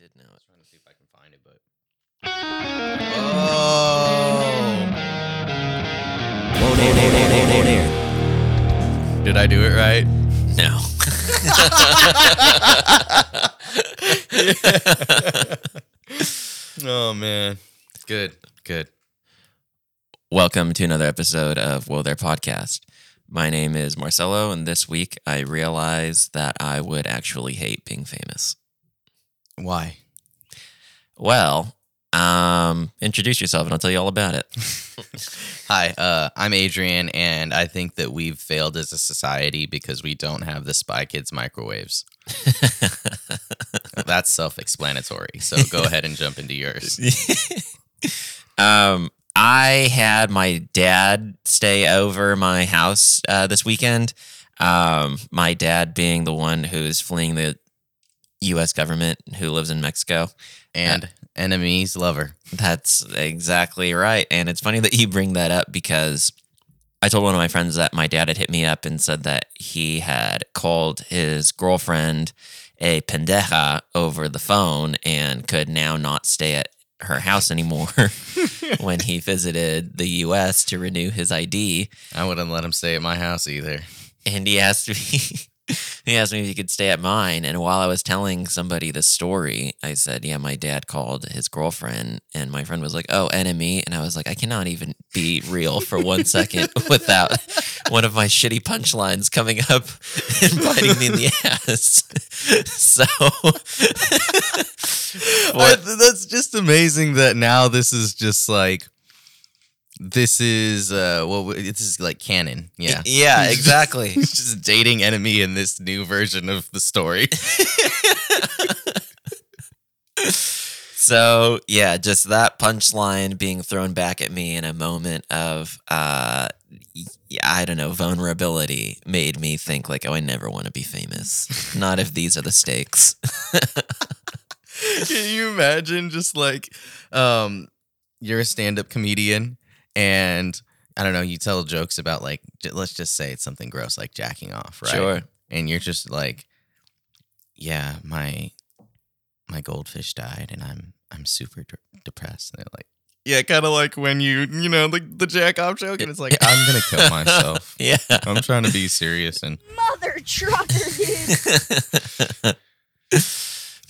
did know it. trying to see if I can find it, but there. did I do it right? No. Oh man, good, good. Welcome to another episode of Whoa There Podcast. My name is Marcelo, and this week I realized that I would actually hate being famous. Why? Well, um, introduce yourself and I'll tell you all about it. Hi, uh, I'm Adrian, and I think that we've failed as a society because we don't have the Spy Kids microwaves. That's self-explanatory. So go ahead and jump into yours. um, I had my dad stay over my house uh, this weekend. Um, my dad being the one who's fleeing the U.S. government, who lives in Mexico. And enemies lover. That's exactly right. And it's funny that you bring that up because I told one of my friends that my dad had hit me up and said that he had called his girlfriend a pendeja over the phone and could now not stay at her house anymore when he visited the US to renew his ID. I wouldn't let him stay at my house either. And he asked me he asked me if he could stay at mine. And while I was telling somebody the story, I said, Yeah, my dad called his girlfriend. And my friend was like, Oh, enemy. And I was like, I cannot even be real for one second without one of my shitty punchlines coming up and biting me in the ass. so I- that's just amazing that now this is just like this is uh well this is like canon yeah yeah, exactly. he's just dating enemy in this new version of the story So yeah, just that punchline being thrown back at me in a moment of uh I don't know, vulnerability made me think like, oh, I never want to be famous. Not if these are the stakes. can you imagine just like um you're a stand-up comedian and i don't know you tell jokes about like let's just say it's something gross like jacking off right Sure. and you're just like yeah my my goldfish died and i'm i'm super de- depressed and they're like yeah kind of like when you you know like the jack off joke and it's like i'm gonna kill myself Yeah. i'm trying to be serious and Mother trucker, dude.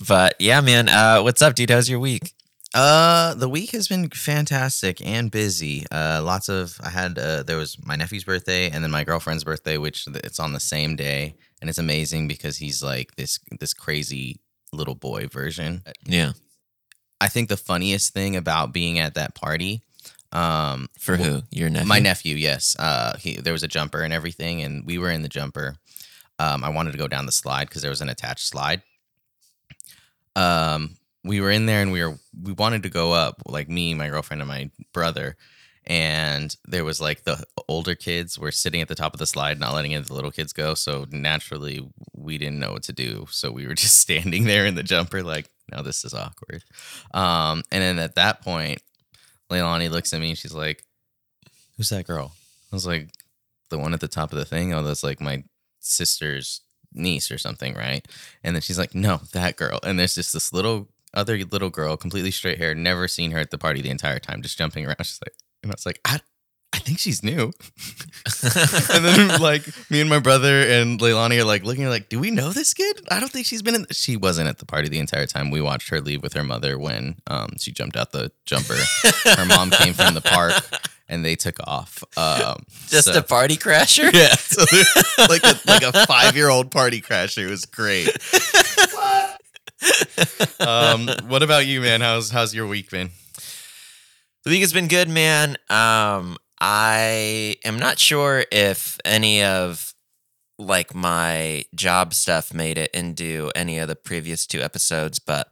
but yeah, man, uh what's up, dude? How's your week? Uh, the week has been fantastic and busy. Uh, lots of I had uh, there was my nephew's birthday and then my girlfriend's birthday, which it's on the same day, and it's amazing because he's like this this crazy little boy version. Yeah. I think the funniest thing about being at that party, um, For who? Your nephew? my nephew, yes, uh, he there was a jumper and everything, and we were in the jumper. Um, I wanted to go down the slide because there was an attached slide. Um, we were in there and we were we wanted to go up, like me, my girlfriend, and my brother. And there was like the older kids were sitting at the top of the slide, not letting any of the little kids go. So naturally, we didn't know what to do. So we were just standing there in the jumper, like, no, this is awkward. Um, and then at that point, Leilani looks at me and she's like, Who's that girl? I was like, The one at the top of the thing? Oh, that's like my sister's niece or something, right? And then she's like, No, that girl. And there's just this little other little girl, completely straight hair, never seen her at the party the entire time, just jumping around. She's like, and I was like, I, I think she's new. and then like me and my brother and Leilani are like looking like, do we know this kid? I don't think she's been in. She wasn't at the party the entire time. We watched her leave with her mother when um she jumped out the jumper. her mom came from the park and they took off. Um, Just so- a party crasher? yeah, so like a like a five year old party crasher. It was great. um, what about you, man? How's how's your week been? The week has been good, man. Um, I am not sure if any of like my job stuff made it into any of the previous two episodes, but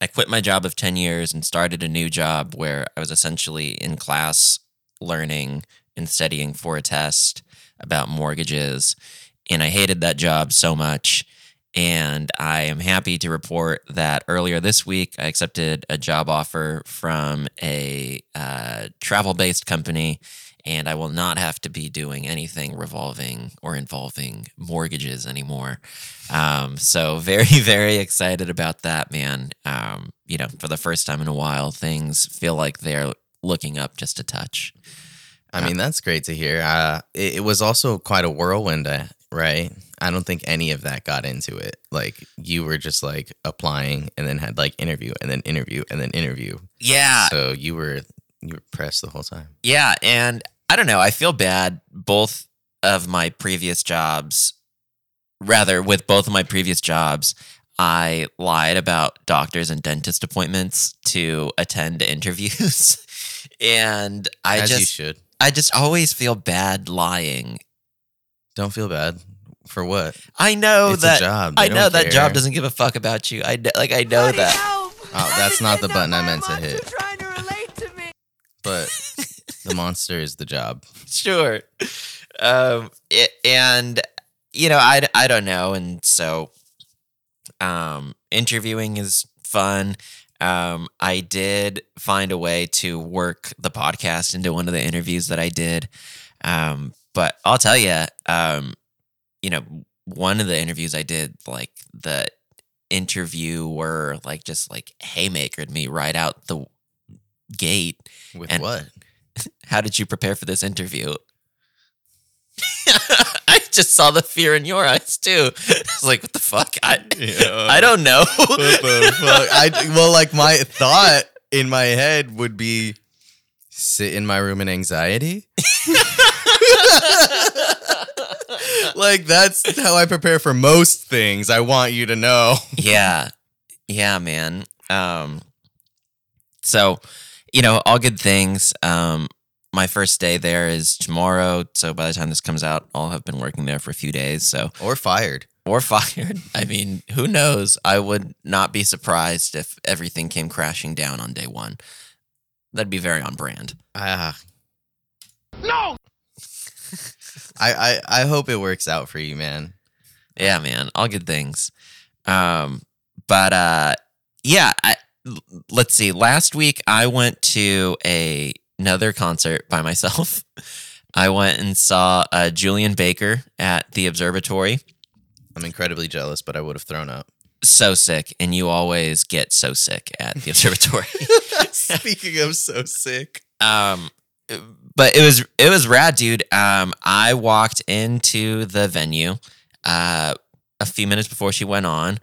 I quit my job of 10 years and started a new job where I was essentially in class learning and studying for a test about mortgages. And I hated that job so much. And I am happy to report that earlier this week, I accepted a job offer from a uh, travel based company and I will not have to be doing anything revolving or involving mortgages anymore. Um, so very, very excited about that, man. Um, you know, for the first time in a while, things feel like they're looking up just a touch. I mean, that's great to hear. Uh, it, it was also quite a whirlwind, uh, right? I don't think any of that got into it. Like you were just like applying and then had like interview and then interview and then interview. Yeah, So you were you were pressed the whole time. Yeah, and I don't know. I feel bad. Both of my previous jobs, rather, with both of my previous jobs, I lied about doctors and dentist appointments to attend interviews, and I As just. I just always feel bad lying. Don't feel bad for what. I know it's that. a job. They I know that care. job doesn't give a fuck about you. I kn- like. I know Buddy, that. help! Oh, that's not the button I meant to Why are you hit. trying to relate to me? But the monster is the job. sure. Um, it, and you know, I, I don't know, and so, um, interviewing is fun. Um, I did find a way to work the podcast into one of the interviews that I did. Um, but I'll tell you, um, you know, one of the interviews I did, like the interviewer, like just like haymakered me right out the gate With And- what? how did you prepare for this interview? I just saw the fear in your eyes too. It's like, what the fuck? I I don't know. What the fuck? I well, like my thought in my head would be sit in my room in anxiety. like that's how I prepare for most things. I want you to know. yeah, yeah, man. Um, so you know, all good things. Um, my first day there is tomorrow. So by the time this comes out, I'll have been working there for a few days. So Or fired. or fired. I mean, who knows? I would not be surprised if everything came crashing down on day one. That'd be very on brand. Ah. No. I, I I hope it works out for you, man. Yeah, man, all good things. Um, but uh, yeah, I, let's see. Last week I went to a another concert by myself. I went and saw uh, Julien Baker at the Observatory. I'm incredibly jealous, but I would have thrown up. So sick, and you always get so sick at the Observatory. Speaking of so sick. um but it was it was rad dude um i walked into the venue uh a few minutes before she went on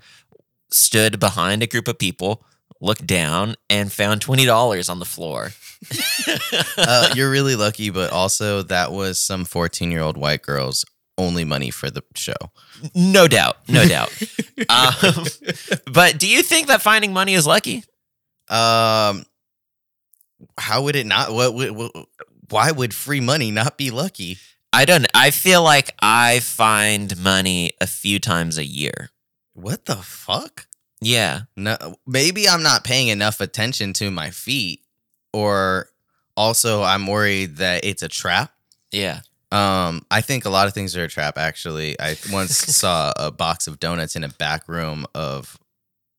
stood behind a group of people looked down and found $20 on the floor uh, you're really lucky, but also that was some 14 year old white girl's only money for the show. no doubt no doubt um, but do you think that finding money is lucky Um, how would it not? What, would what? Why would free money not be lucky? i don't i feel like i find money a few times a year What the fuck? yeah No, maybe I'm not paying enough attention to my feet, or also I'm worried that it's a trap. yeah Um, I think a lot of things are a trap. Actually, I once saw a box of donuts in a back room of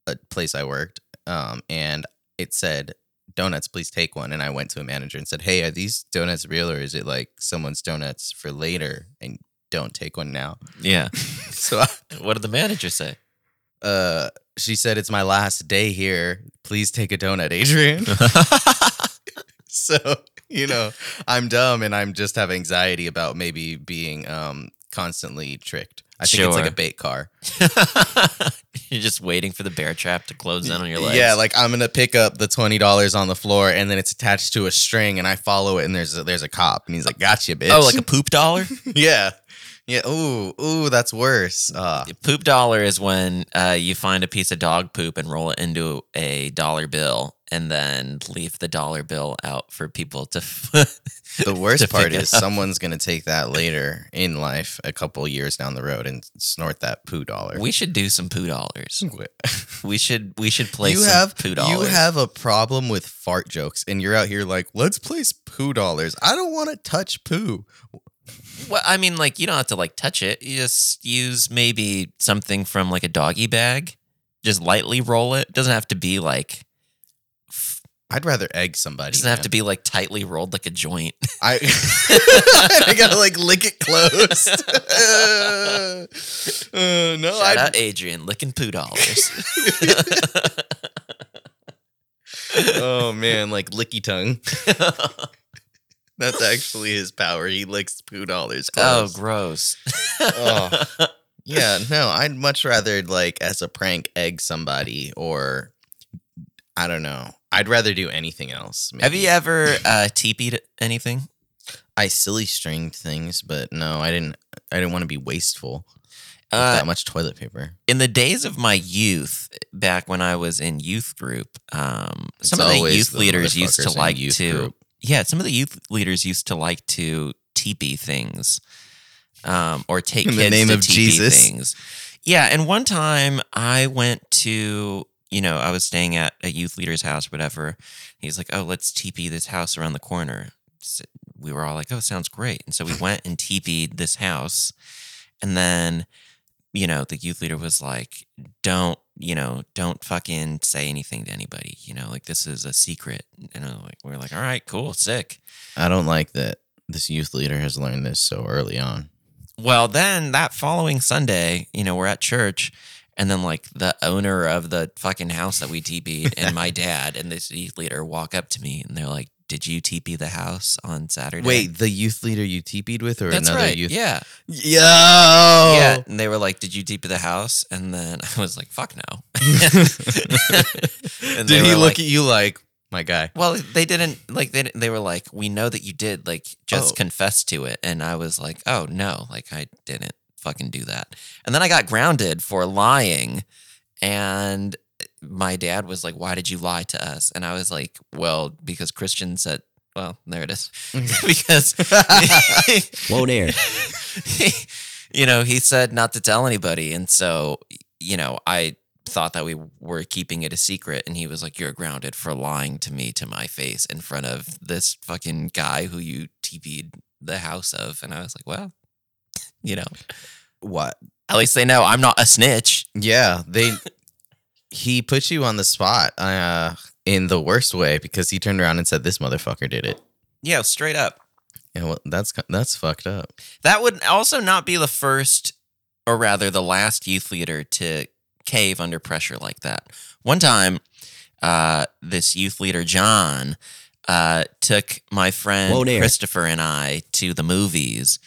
a place I worked, um, and it said donuts, please take one. And I went to a manager and said, Hey, are these donuts real or is it like someone's donuts for later and don't take one now? yeah So I, what did the manager say uh she said it's my last day here. Please take a donut, Adrian. so, you know, I'm dumb and I'm just have anxiety about maybe being um constantly tricked. I think it's like a bait car. You're just waiting for the bear trap to close in on your legs. Yeah, like I'm gonna pick up the twenty dollars on the floor, and then it's attached to a string, and I follow it, and there's a, there's a cop, and he's like, "Gotcha, bitch." oh, like a poop dollar. yeah, yeah. Ooh, ooh, that's worse. Uh, poop dollar is when uh, you find a piece of dog poop and roll it into a dollar bill, and then leave the dollar bill out for people to. the worst to part is someone's gonna take that later in life, a couple years down the road, and snort that poo dollar. we should do some poo dollars. We should we should play you have poo you have a problem with fart jokes, and you're out here like, let's place poo dollars. I don't want to touch poo. Well, I mean, like you don't have to like touch it. You just use maybe something from like a doggy bag. Just lightly roll it. Doesn't have to be like I'd rather egg somebody. Doesn't have to be like tightly rolled like a joint. I I gotta like lick it closed. Uh, no, Shout I'd, out Adrian licking poo dollars. oh man, like licky tongue. That's actually his power. He licks poo dollars. oh, gross. Oh. yeah, no, I'd much rather like as a prank egg somebody or I don't know. I'd rather do anything else. Have you ever uh, teepeed anything? I silly stringed things, but no, I didn't. I didn't want to be wasteful Uh, that much toilet paper. in the days of my youth, back when I was in youth group, um, some of the youth the leaders used to like youth to, group. Yeah, some of the youth leaders used to like to teepee things, um, or take In the kids name to of teepee Jesus. things. Yeah, and one time I went to, you know, I was staying at a youth leader's house, whatever. He's like, "Oh, let's teepee this house around the corner." So we were all like, "Oh, sounds great!" And so we went and teepeed this house, and then you know, the youth leader was like, don't, you know, don't fucking say anything to anybody. You know, like this is a secret. And I'm like, we're like, all right, cool, sick. I don't like that this youth leader has learned this so early on. Well, then that following Sunday, you know, we're at church. And then, like, the owner of the fucking house that we TP'd and my dad and this youth leader walk up to me and they're like, Did you TP the house on Saturday? Wait, the youth leader you teepeed with, or that's another right. youth? Yeah. Yo. Yeah. And they were like, Did you TP the house? And then I was like, Fuck no. And Did he look like- at you like my guy? Well, they didn't like they they were like, we know that you did, like just Oh. confess to it, and I was like, oh no, like I didn't fucking do that, and then I got grounded for lying, and my dad was like, why did you lie to us? And I was like, well, because Christian said, well, there it is, mm-hmm. because Whoa there. you know, he said not to tell anybody. And so, you know, I thought that we were keeping it a secret. And he was like, You're grounded for lying to me to my face in front of this fucking guy who you TP'd the house of. And I was like, Well, you know, what? at least they know I'm not a snitch. Yeah, they. He put you on the spot uh, in the worst way because he turned around and said, "This motherfucker did it." Yeah, straight up. Yeah, well, that's that's fucked up. That would also not be the first, or rather, the last youth leader to cave under pressure like that. One time, uh, this youth leader, John, uh, took my friend Whoa. Christopher and I to the movies.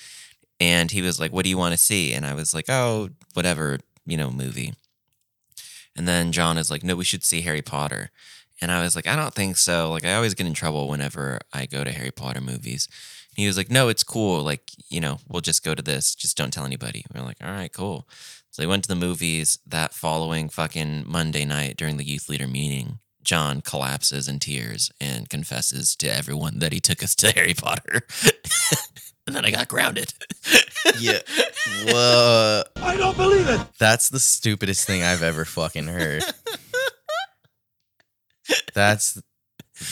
And he was like, What do you want to see? And I was like, Oh, whatever, you know, movie. And then John is like, No, we should see Harry Potter. And I was like, I don't think so. Like, I always get in trouble whenever I go to Harry Potter movies. He was like, No, it's cool. Like, you know, we'll just go to this. Just don't tell anybody. We are like, All right, cool. So they went to the movies that following fucking Monday night during the youth leader meeting. John collapses in tears and confesses to everyone that he took us to Harry Potter. and then I got grounded. Yeah. Whoa. I don't believe it. That's the stupidest thing I've ever fucking heard. That's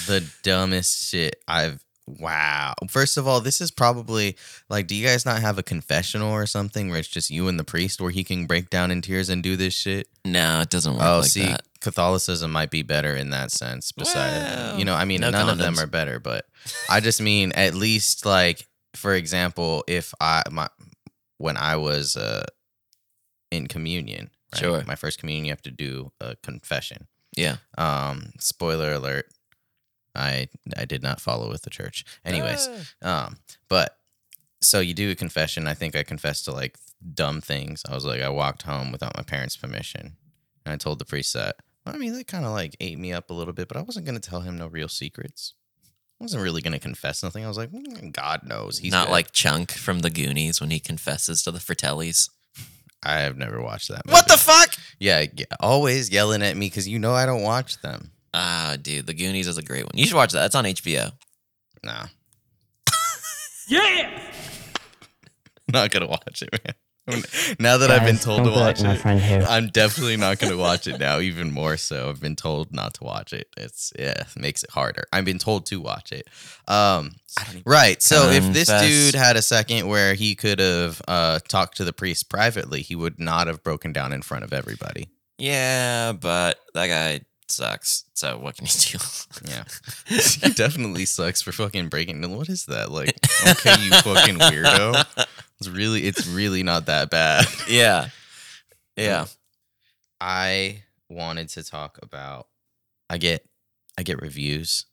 the dumbest shit I've. Wow. First of all, this is probably like, do you guys not have a confessional or something where it's just you and the priest where he can break down in tears and do this shit? no, it doesn't work Oh, like see, that. Catholicism might be better in that sense. Besides, Well, you know, I mean, no none of them are better, but I just mean at least like, for example, if I my when I was uh in communion, right? Sure. my first communion, you have to do a confession. Yeah. Um, spoiler alert, I I did not follow with the church. Anyways, um, but so you do a confession. I think I confessed to like dumb things. I was like, I walked home without my parents' permission, and I told the priest that. I mean, they kind of like ate me up a little bit, but I wasn't gonna tell him no real secrets. I wasn't really gonna confess nothing. I was like, "Mm, God knows he's Not good." like Chunk from the Goonies when he confesses to the Fratellis. I have never watched that. What the fuck? Yeah, yeah, always yelling at me because you know I don't watch them. Ah, dude, the Goonies is a great one. You should watch that. It's on HBO. Nah, Yeah! not gonna watch it, man. Now that I've been told to watch it. I'm definitely not going to watch it now. Even more so, I've been told not to watch it. It's yeah, it makes it harder. I've been told to watch it. Um, right. So if this Confess. dude had a second where he could have uh, talked to the priest privately, he would not have broken down in front of everybody. Yeah, but that guy sucks. So what can you do? Yeah. he definitely sucks for fucking breaking. What is that? Like, okay, you fucking weirdo. It's really, it's really not that bad. yeah, yeah. Um, I wanted to talk about. I get, I get reviews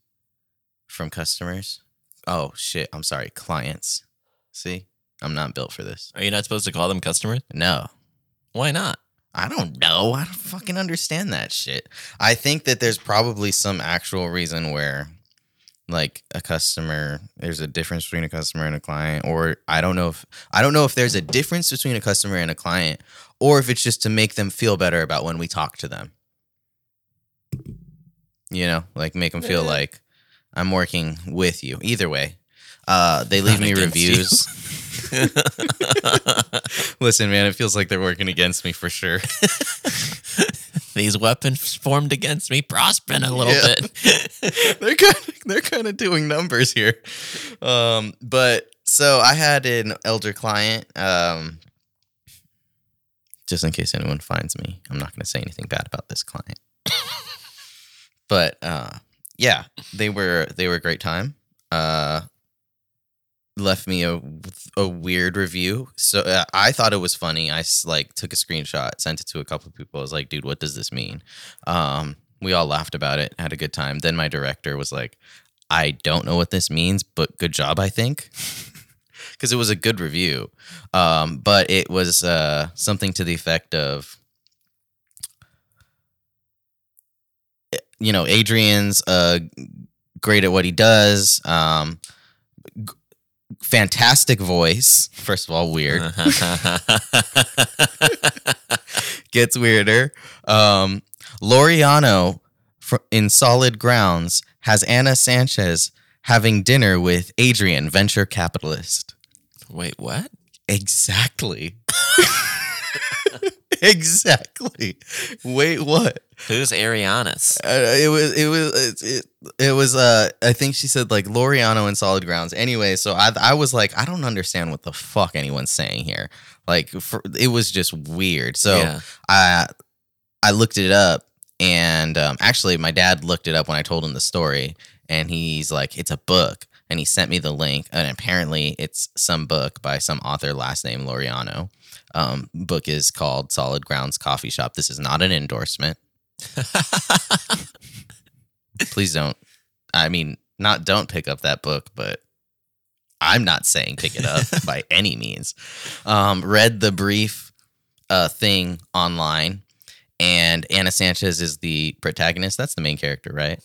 from customers. Oh shit! I'm sorry, clients. See, I'm not built for this. Are you not supposed to call them customers? No, Why not? I don't know. I don't fucking understand that shit. I think that there's probably some actual reason where like a customer there's a difference between a customer and a client or I don't know if I don't know if there's a difference between a customer and a client or if it's just to make them feel better about when we talk to them. You know, like make them feel like I'm working with you. Either way. Uh they leave Not me reviews. Listen, man, it feels like they're working against me for sure. These weapons formed against me prospering a little Yeah. bit. they're kind of they're kind of doing numbers here. Um, but so I had an elder client. Um, just in case anyone finds me, I'm not going to say anything bad about this client. but uh, yeah, they were they were a great time. Uh, left me a a weird review. So uh, I thought it was funny. I like took a screenshot, sent it to a couple of people. I was like, "Dude, what does this mean?" Um, we all laughed about it, had a good time. Then my director was like, "I don't know what this means, but good job, I think." Because it was a good review, um, but it was uh, something to the effect of, you know, Adrian's uh, great at what he does. Um, fantastic voice. First of all, weird. Gets weirder. Um, Loriano fr- in Solid Grounds has Anna Sanchez having dinner with Adrian, venture capitalist. Wait, what? Exactly. exactly. Wait, what? Who's Arianas? Uh, it was it was it, it, it was uh I think she said like Loriano and Solid Grounds. Anyway, so I I was like I don't understand what the fuck anyone's saying here. Like for, it was just weird. So yeah. I I looked it up and um, actually my dad looked it up when I told him the story and he's like it's a book and he sent me the link and apparently it's some book by some author last name Loriano. Um, book is called Solid Grounds Coffee Shop. This is not an endorsement. Please don't. I mean, not don't pick up that book, but I'm not saying pick it up by any means. Um, read the brief uh, thing online, and Anna Sanchez is the protagonist. That's the main character, right?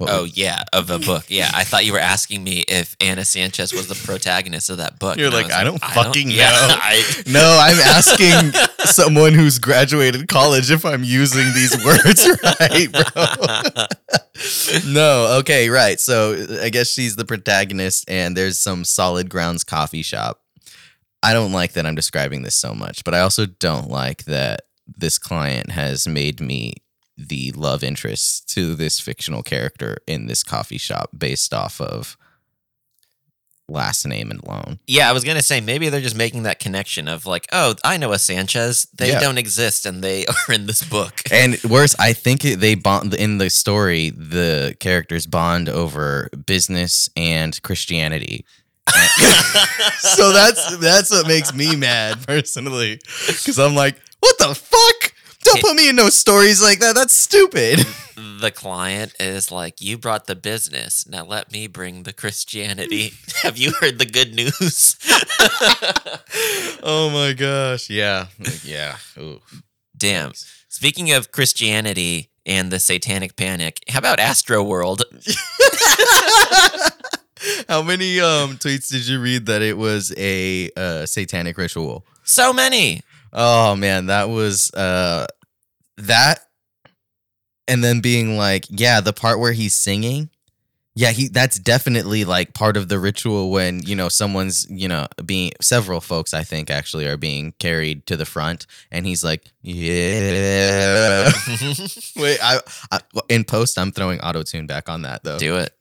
What oh was- yeah, of a book. Yeah, I thought you were asking me if Anna Sanchez was the protagonist of that book. You're and like, was I don't fucking yeah, know. I- no, I'm asking someone who's graduated college if I'm using these words right, bro. no, okay, right. So I guess she's the protagonist, and there's some solid grounds coffee shop. I don't like that I'm describing this so much, but I also don't like that this client has made me the love interest to this fictional character in this coffee shop based off of last name and loan. yeah, I was gonna say maybe they're just making that connection of like, oh, I know a Sanchez. They Yeah. don't exist, and they are in this book. And worse, I think they bond in the story. The characters bond over business and Christianity. so that's that's what makes me mad personally, because I'm like, what the fuck? Don't put me in no stories like that. That's stupid. the client is like, you brought the business. Now let me bring the Christianity. Have you heard the good news? oh my gosh, yeah, yeah. Ooh. Damn. Speaking of Christianity and the Satanic Panic, how about Astro World? How many um tweets did you read that it was a uh, satanic ritual? So many. Oh man, that was uh that and then being like, yeah, the part where he's singing. Yeah, he that's definitely like part of the ritual when, you know, someone's, you know, being several folks I think actually are being carried to the front and he's like, yeah. Wait, I, I in post I'm throwing auto tune back on that though. Do it.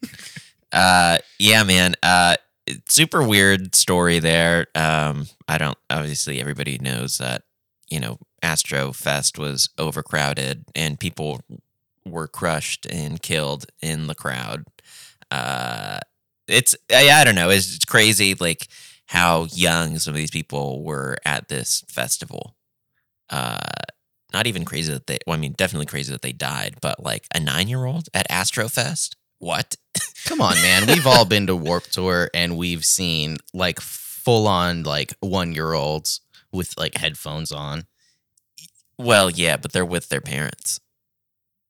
Uh, yeah, man. Uh, super weird story there. Um, I don't. Obviously, everybody knows that. You know, Astro Fest was overcrowded and people were crushed and killed in the crowd. Uh, it's I, I don't know. It's, it's crazy, like how young some of these people were at this festival. Uh, not even crazy that they. Well, I mean, definitely crazy that they died, but like a nine-year-old at Astrofest. What? Come on, man. We've all been to Warped Tour and we've seen like full on like one year olds with like headphones on. Well, yeah, but they're with their parents.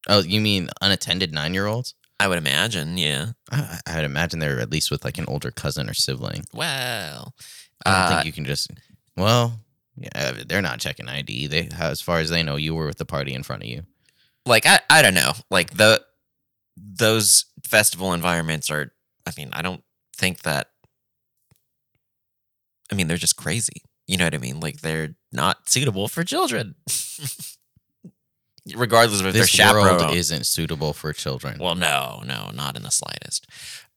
Oh, you mean unattended nine year olds? I would imagine. Yeah. I, I would imagine they're at least with like an older cousin or sibling. Well, I don't Uh, think you can just. Well, yeah, they're not checking ID. They, as far as they know, you were with the party in front of you. like I, I don't know like the those festival environments are i mean i don't think that i mean they're just crazy. You know what i mean? Like they're not suitable for children. Regardless of if This they're world chaperone isn't suitable for children. well no no not in the slightest.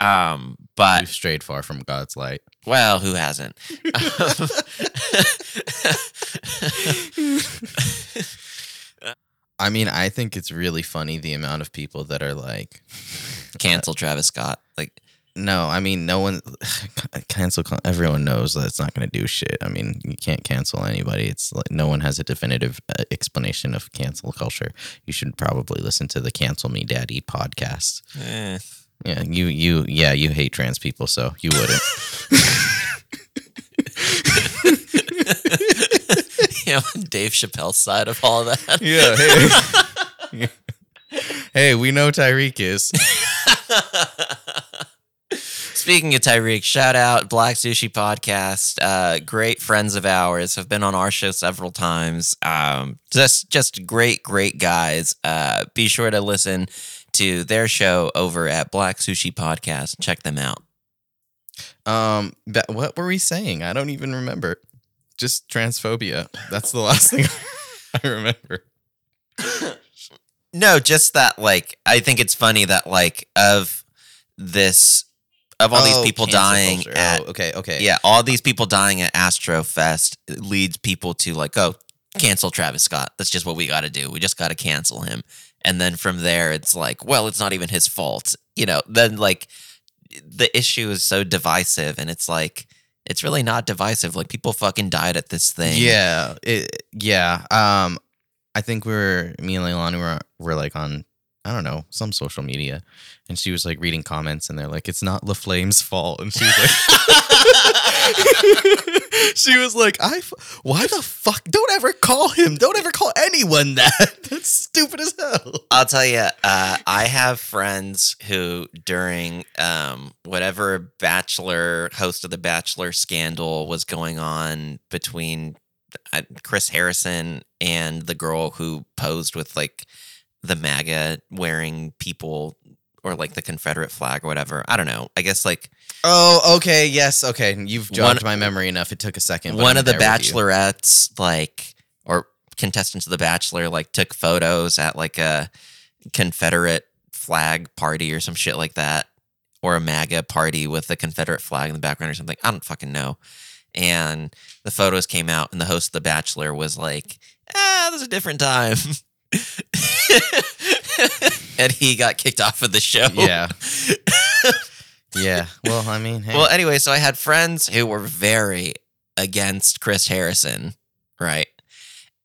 Um but We've strayed far from God's light. well who hasn't I mean, I think it's really funny the amount of people that are like, cancel travis scott like no, I mean, no one cancel. Everyone knows that it's not going to do shit. I mean, you can't cancel anybody. It's like no one has a definitive uh, explanation of cancel culture. You should probably listen to the "Cancel Me Daddy" podcast. eh. Yeah, you, you, yeah, you hate trans people, so you wouldn't. you know dave chappelle's side of all that yeah. Hey, hey, we know Tyreek is. Speaking of Tyreek, shout out Black Sushi Podcast. Uh, great friends of ours have been on our show several times. Um, just just great, great guys. Uh, be sure to listen to their show over at Black Sushi Podcast. Check them out. Um, but what were we saying? I don't even remember. Just transphobia. That's the last thing I remember. No, just that like I think it's funny that like of this of all these Oh, people dying culture. at Oh, okay, okay. yeah, all these people dying at Astro Fest leads people to like, oh, cancel Travis Scott. That's just what we got to do. We just got to cancel him. And then from there, it's like, well, it's not even his fault. You know, then like the issue is so divisive, and it's like, it's really not divisive. Like people fucking died at this thing. Yeah, it, yeah. Um, I think we were me and Leilani were were like on I don't know some social media, and she was like reading comments, and they're like, "It's not La Flame's fault," and she was like, she was like, "I f- why the fuck? Don't ever call him. Don't ever call anyone that. That's stupid as hell." I'll tell you, uh, I have friends who, during um, whatever Bachelor host of the Bachelor scandal was going on between uh, Chris Harrison and the girl who posed with like the MAGA wearing people or like the Confederate flag or whatever. I don't know. I guess like Oh, okay, yes, okay. You've jogged my memory enough. It took a second. one I'm of the there with you. bachelorettes like or contestants of the bachelor like took photos at like a confederate flag party or some shit like that or a maga party with a confederate flag in the background or something i don't fucking know and the photos came out and the host of the bachelor was like ah this is a different time and he got kicked off of the show Yeah. yeah. Well, I mean, hey. well, anyway, so I had friends who were very against Chris Harrison, right?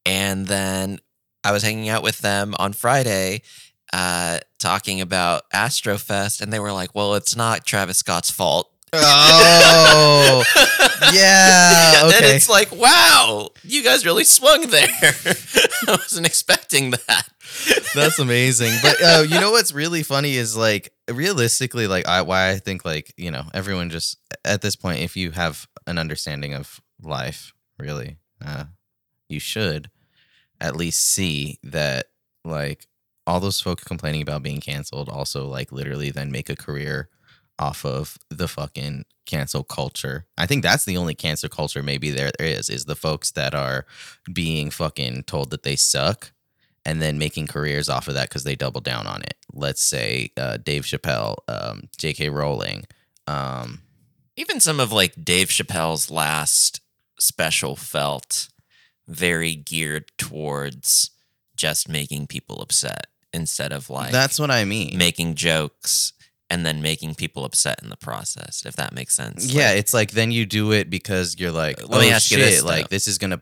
And then I was hanging out with them on Friday, uh, talking about Astrofest, and they were like, "Well, it's not Travis Scott's fault." oh, yeah. and Okay. it's like, wow, you guys really swung there. I wasn't expecting that. That's amazing. But uh, you know what's really funny is like realistically, like I why I think like you know everyone just at this point, if you have an understanding of life, really, uh, you should at least see that like all those folks complaining about being canceled also like literally then make a career off of the fucking cancel culture. I think that's the only cancel culture maybe there there is is the folks that are being fucking told that they suck and then making careers off of that because they double down on it. Let's say uh, Dave Chappelle, um, J.K. Rowling. Um, Even some of like Dave Chappelle's last special felt very geared towards just making people upset instead of like That's what I mean. making jokes and then making people upset in the process, if that makes sense. yeah, Like, it's like then you do it because you're like, Let me oh, ask you shit, this, though. like this is gonna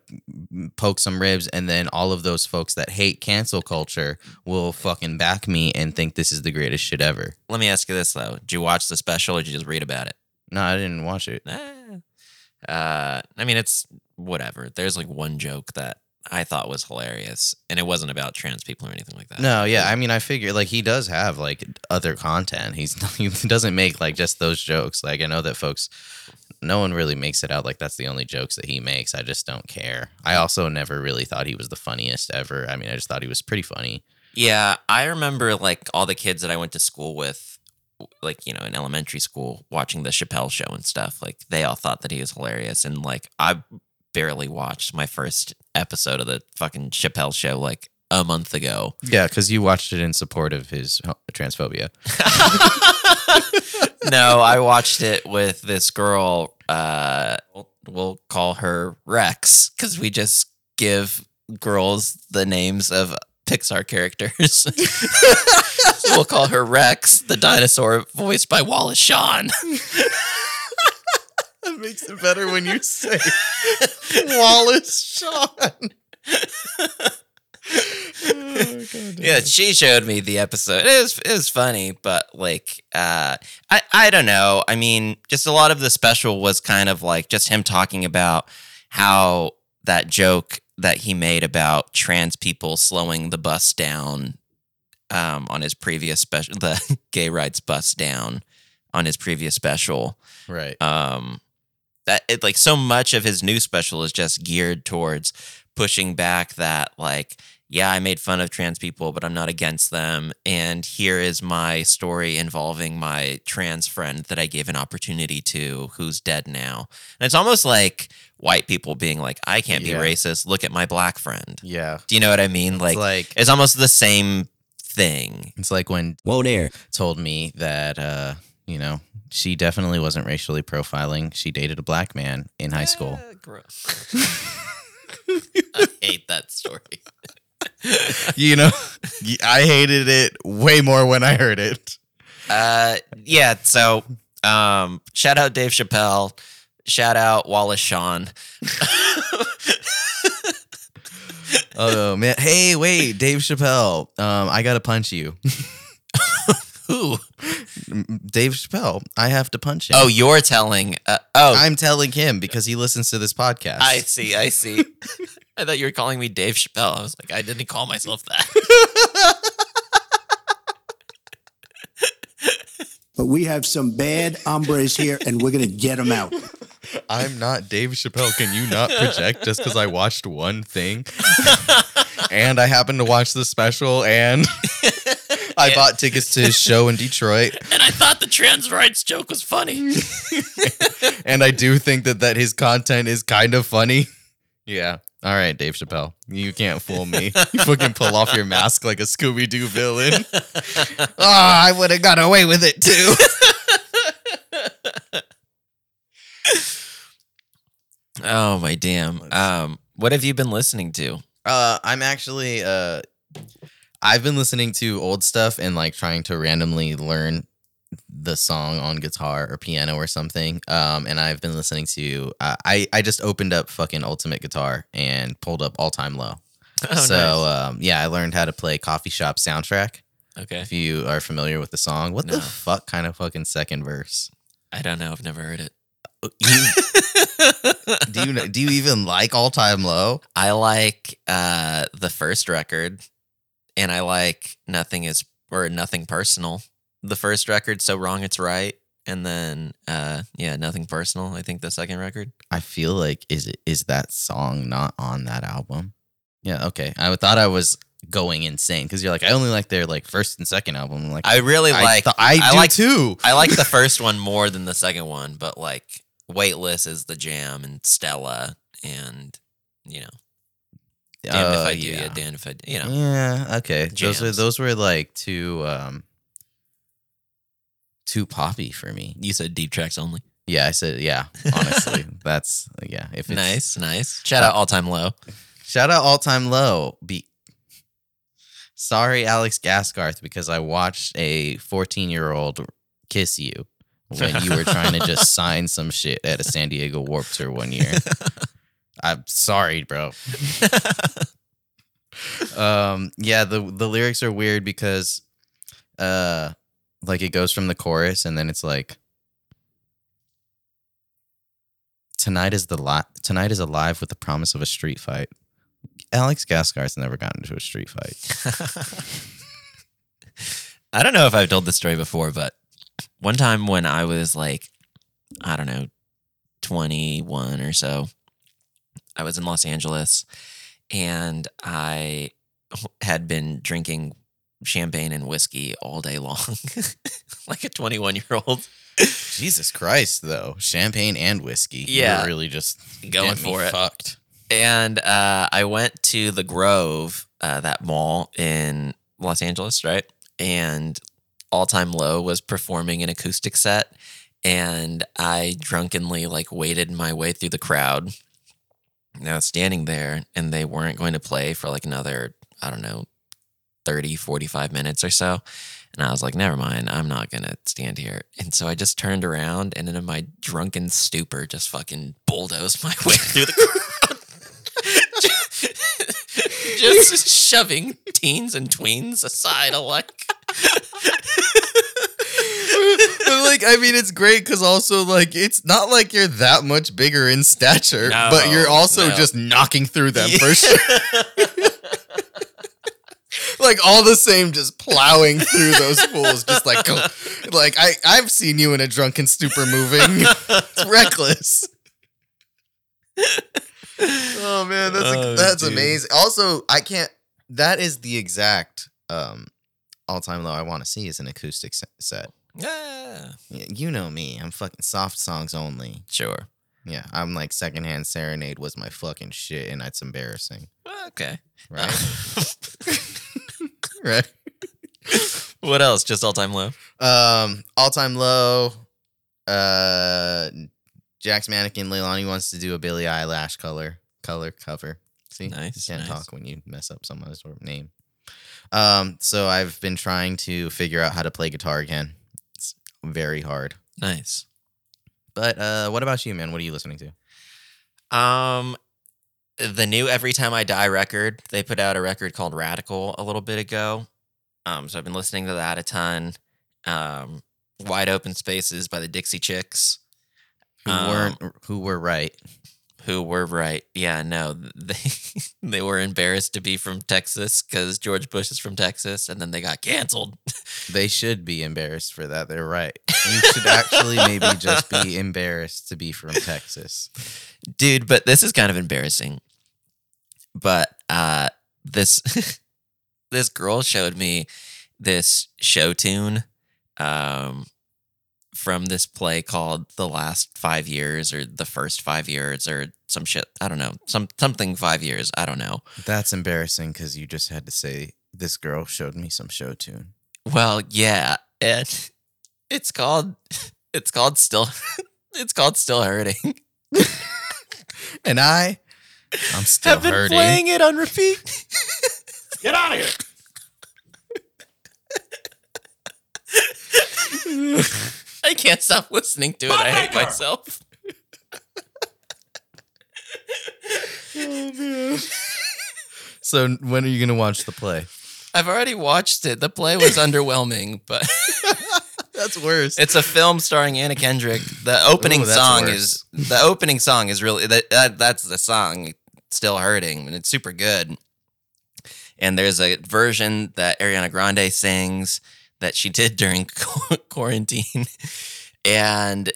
poke some ribs, and then all of those folks that hate cancel culture will fucking back me and think this is the greatest shit ever. let me ask you this though. Did you watch the special or did you just read about it? No, I didn't watch it. Uh, I mean, it's whatever. There's like one joke that I thought was hilarious, and it wasn't about trans people or anything like that. No, yeah, I mean, I figure like he does have like other content. He's he doesn't make like just those jokes. Like I know that folks, no one really makes it out like that's the only jokes that he makes. I just don't care. I also never really thought he was the funniest ever. I mean, I just thought he was pretty funny. Yeah, I remember like all the kids that I went to school with, like, you know, in elementary school, watching the Chappelle show and stuff. Like, they all thought that he was hilarious. And like, I barely watched my first episode of the fucking Chappelle show like a month ago. Yeah, because you watched it in support of his transphobia. no, I watched it with this girl. Uh, we'll, call her Rex because we just give girls the names of Pixar characters. so we'll call her Rex, the dinosaur voiced by Wallace Shawn. That makes it better when you say Wallace Shawn. yeah, she showed me the episode. It was it was funny, but like uh I I don't know. I mean, just a lot of the special was kind of like just him talking about how that joke that he made about trans people slowing the bus down um on his previous special the gay rights bus down on his previous special Right. um that it like so much of his new special is just geared towards pushing back that like yeah i made fun of trans people but i'm not against them and here is my story involving my trans friend that i gave an opportunity to who's dead now and it's almost like white people being like i can't Yeah. be racist look at my black friend Yeah. do you know what i mean like It's like it's almost the same thing it's like when Whoa there. told me that uh, you know, she definitely wasn't racially profiling. She dated a black man in high school. Eh, gross. i hate that story you know, I hated it way more when I heard it. Uh, yeah. So, um, shout out Dave Chappelle. Shout out Wallace Shawn. Oh man. Hey, wait, Dave Chappelle. Um, I gotta punch you. Who? Dave Chappelle. I have to punch him. Oh, you're telling. Uh, oh, I'm telling him because he listens to this podcast. I see. I see. I thought you were calling me Dave Chappelle. I was like, I didn't call myself that. But we have some bad hombres here, and we're going to get them out. I'm not Dave Chappelle. Can you not project just because I watched one thing? and I happened to watch the special and I bought tickets to his show in Detroit. and I thought the trans rights joke was funny. And I do think that, that his content is kind of funny. Yeah. All right, Dave Chappelle. You can't fool me. You fucking pull off your mask like a Scooby Doo villain. Oh, I would have got away with it too. oh my damn. Um, what have you been listening to? Uh, I'm actually uh, I've been listening to old stuff and like trying to randomly learn the song on guitar or piano or something. Um, and I've been listening to uh, I I just opened up fucking Ultimate Guitar and pulled up All Time Low. Oh, so nice. um, yeah, I learned how to play Coffee Shop Soundtrack. okay. If you are familiar with the song, what No. the fuck kind of fucking second verse? I don't know. I've never heard it. You, do you do you even like All Time Low? I like uh the first record and I like Nothing is or Nothing Personal. The first record, So Wrong It's Right. And then uh yeah, Nothing Personal, I think the second record. I feel like is it is that song not on that album? Yeah, okay. I thought I was going insane because you're like I only like their like first and second album. I'm like I really like th- I, I do like- too. I like the first one more than the second one, but like Weightless is the jam and Stella and you know, damned if Uh, I do, yeah. yeah. damned if I you know. Yeah, okay. Those were those were like too um too poppy for me. You said deep tracks only. Yeah, I said yeah. Honestly, that's yeah. If it's, Nice, nice. Shout out all time low. Shout out all time low. Be sorry, Alex Gaskarth, because I watched a 14 year old kiss you when you were trying to just sign some shit at a San Diego Warped Tour one year. I'm sorry, bro. um, yeah, the the lyrics are weird because, uh, like it goes from the chorus and then it's like. Tonight is the li- tonight is alive with the promise of a street fight. Alex Gaskarth's never gotten into a street fight. I don't know if I've told this story before, but one time when I was like, I don't know, 21 or so, I was in Los Angeles and I had been drinking champagne and whiskey all day long, like a 21 year old. Jesus Christ, though, champagne and whiskey. Yeah. You're really just Going for it. Fucked. And uh, I went to the Grove, uh, that mall in Los Angeles, right? And All Time Low was performing an acoustic set, and I drunkenly like waded my way through the crowd. Was standing there, and they weren't going to play for like another, I don't know, 30, 45 minutes or so. And I was like, never mind, I'm not going to stand here. And so I just turned around and in my drunken stupor, just fucking bulldozed my way through the crowd. just shoving teens and tweens aside alike. but like, I mean, it's great because also like it's not like you're that much bigger in stature, No, but you're also no. just knocking through them for sure. like all the same, just plowing through those fools, just like like I I've seen you in a drunken stupor moving. it's reckless. oh man, that's Oh, that's dude. amazing. Also, I can't. That is the exact um all time low I want to see is an acoustic set. Yeah, you know me. I'm fucking soft songs only. sure. Yeah, I'm like secondhand serenade was my fucking shit, and that's embarrassing, Okay. right? right. what else? Just all time low. Um, all time low. Uh, Jack's mannequin Leilani wants to do a Billie Eyelash color color cover. See, Nice, you can't nice. talk when you mess up someone's sort of name. Um, so I've been trying to figure out how to play guitar again. Very hard. Nice. But uh, what about you, man? What are you listening to? Um, the new Every Time I Die record. They put out a record called Radical a little bit ago. Um, so I've been listening to that a ton. Um, Wide Open Spaces by the Dixie Chicks. Who Um, weren't who were right? Who were right. Yeah, no, they they were embarrassed to be from Texas because George Bush is from Texas, and then they got canceled. They should be embarrassed for that. They're right. You should actually maybe just be embarrassed to be from Texas. dude but this is kind of embarrassing but uh this this girl showed me this show tune um from this play called the last five years or the first five years or some shit i don't know some something five years i don't know That's embarrassing because you just had to say this girl showed me some show tune. well yeah and it's called it's called still it's called still hurting And I, I'm still have been hurting. playing it on repeat Get out of here. I can't stop listening to it. I hate Buttmaker! myself. So when are you gonna watch the play? I've already watched it. The play was underwhelming, but That's worse. it's a film starring Anna Kendrick. The opening Ooh, song worse. is the opening song is really that, that that's the song. Still hurting, and it's super good. And there's a version that Ariana Grande sings that she did during quarantine, and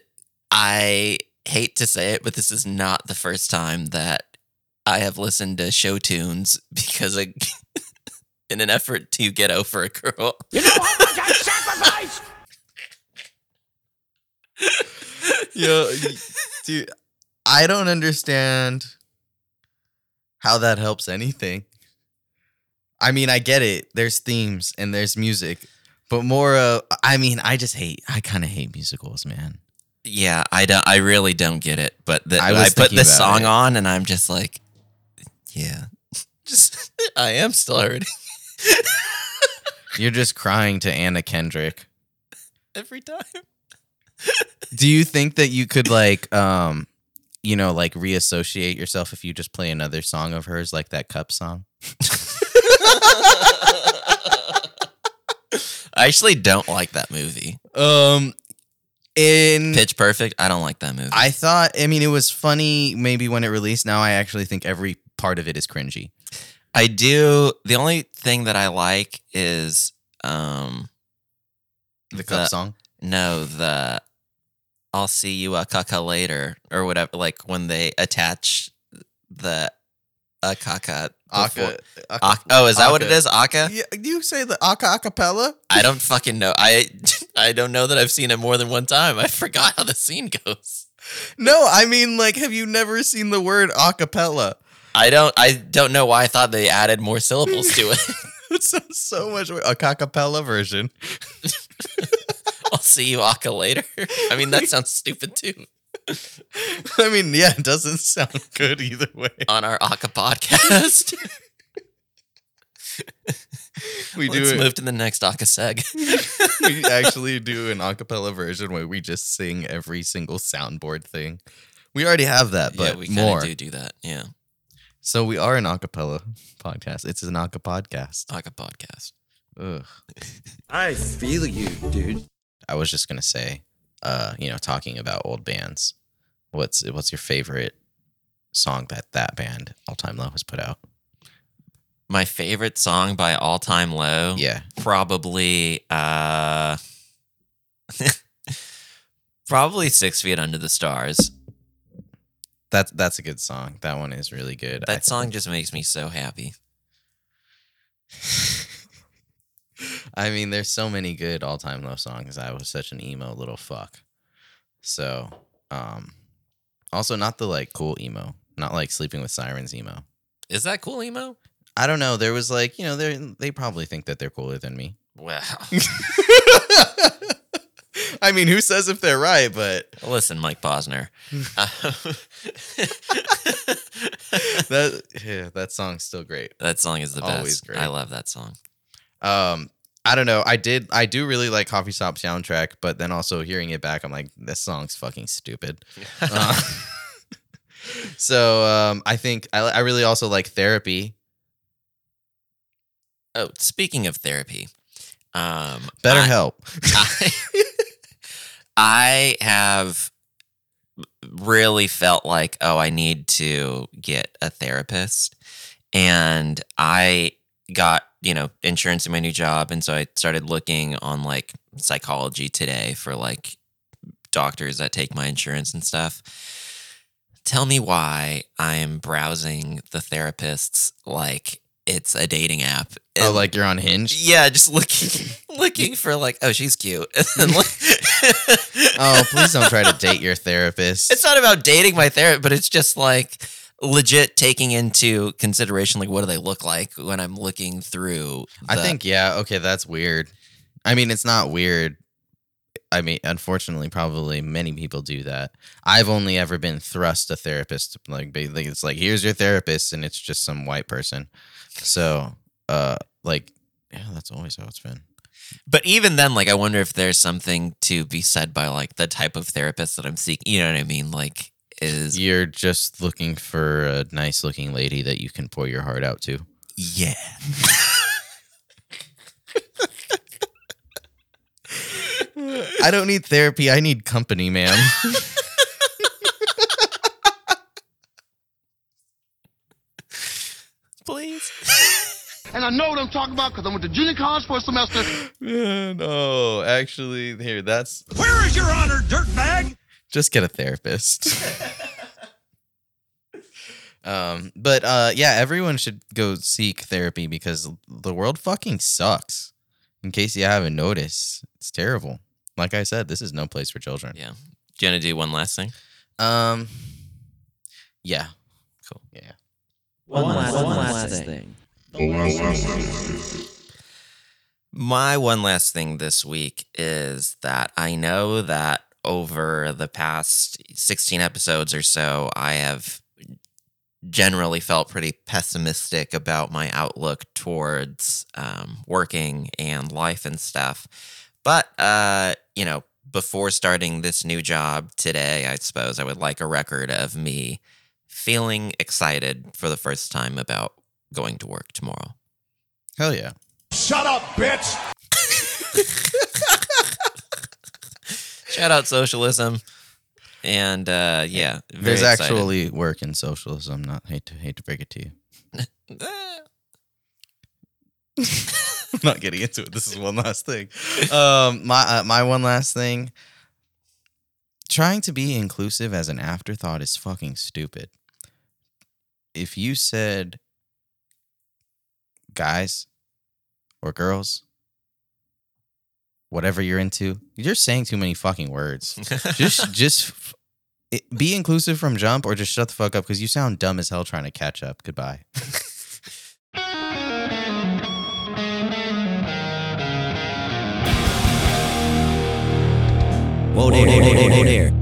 I hate to say it, but this is not the first time that I have listened to show tunes because I, in an effort to get over a girl. You know how much I sacrificed? Yo, dude, I don't understand how that helps anything. I mean, I get it. There's themes and there's music, but more. Uh, I mean, I just hate. I kind of hate musicals, man. Yeah, I don't. I really don't get it. But the, I I, put this song it. on, and I'm just like, yeah, Just I am still hurting You're just crying to Anna Kendrick. every time. Do you think that you could like um you know like reassociate yourself if you just play another song of hers like that cup song? I actually don't like that movie. Um in Pitch Perfect. I don't like that movie. I thought I mean it was funny maybe when it released. Now I actually think every part of it is cringy. I do. The only thing that I like is um The cup song. no the I'll see you a caca later or whatever. Like when they attach the a caca. before- Ak- oh, is that what it is? Aka. is? Aka? Yeah, you say the aka acapella? I don't fucking know. I I don't know that I've seen it more than one time. I forgot how the scene goes. No, I mean like have you never seen the word acapella? I don't. I don't know why I thought they added more syllables to it. It sounds so much a acapella version. I'll see you Aka later. I mean, that sounds stupid too. I mean, yeah, it doesn't sound good either way. On our Aka podcast, We do let's it. move to the next Aka seg. we actually do an acapella version where we just sing every single soundboard thing. We already have that, but yeah, we more. do do that. Yeah, So we are an acapella podcast. It's an aca podcast. Aka podcast. Ugh. I feel you, dude. I was just gonna say, uh, you know, talking about old bands. What's what's your favorite song that that band All Time Low has put out? My favorite song by All Time Low. Yeah, probably uh probably six feet under the stars that's that's a good song. That one is really good. I that song just makes me so happy I mean, there's so many good all time low songs. I was such an emo little fuck. So, um, also not the like cool emo, not like sleeping with sirens emo. is that cool emo I don't know. There was like, you know, they they probably think that they're cooler than me. wow I mean, who says if they're right? But listen mike posner that yeah, that song's still great. that song is the best Always great. i love that song Um, I don't know. I did. I do really like Coffee Shop soundtrack, but then also hearing it back, I'm like, this song's fucking stupid. Uh, so um, I think I, I really also like therapy. oh speaking of therapy um Better I- help. I, I have really felt like, oh, I need to get a therapist. And I got, you know, insurance in my new job. And so I started looking on like psychology today for like doctors that take my insurance and stuff. Tell me why I'm browsing the therapists like it's a dating app. oh, like you're on Hinge. yeah, just looking looking for like, oh, she's cute. And Oh, please don't try to date your therapist. It's not about dating my therapist, but it's just like legit taking into consideration like what do they look like when I'm looking through. I think yeah. Okay, that's weird. I mean, it's not weird. I mean, unfortunately, probably many people do that. I've only ever been thrust a therapist. Like, it's like here's your therapist, and it's just some white person. So, uh, like, yeah, that's always how it's been. But even then, like I wonder if there's something to be said by like the type of therapist that I'm seeking. You know what I mean? Like is You're just looking for a nice looking lady that you can pour your heart out to. yeah. I don't need therapy. I need company, ma'am. Please. And I know what I'm talking about because I went to junior college for a semester. no, actually, here, that's Where is your honor, dirtbag? just get a therapist. um, but uh, yeah, everyone should go seek therapy because the world fucking sucks. In case you haven't noticed, it's terrible. Like I said, this is no place for children. Yeah. Do you want to do one last thing? Um, yeah, Cool. yeah. One, last, one last thing. My one last thing this week is that I know that over the past 16 episodes or so, I have generally felt pretty pessimistic about my outlook towards um, working and life and stuff. But, uh, you know, before starting this new job today, I suppose I would like a record of me feeling excited for the first time about going to work tomorrow. Hell yeah. Shut up, bitch! Shout out socialism. And uh, yeah, very There's excited. actually work in socialism. Not hate to hate to break it to you. I'm not getting into it. This is one last thing. Um, my uh, my one last thing. Trying to be inclusive as an afterthought is fucking stupid. If you said guys or girls, whatever you're into, you're saying too many fucking words. just just it, be inclusive from jump or just shut the fuck up because you sound dumb as hell trying to catch up. Goodbye. Whoa there, whoa there, whoa there.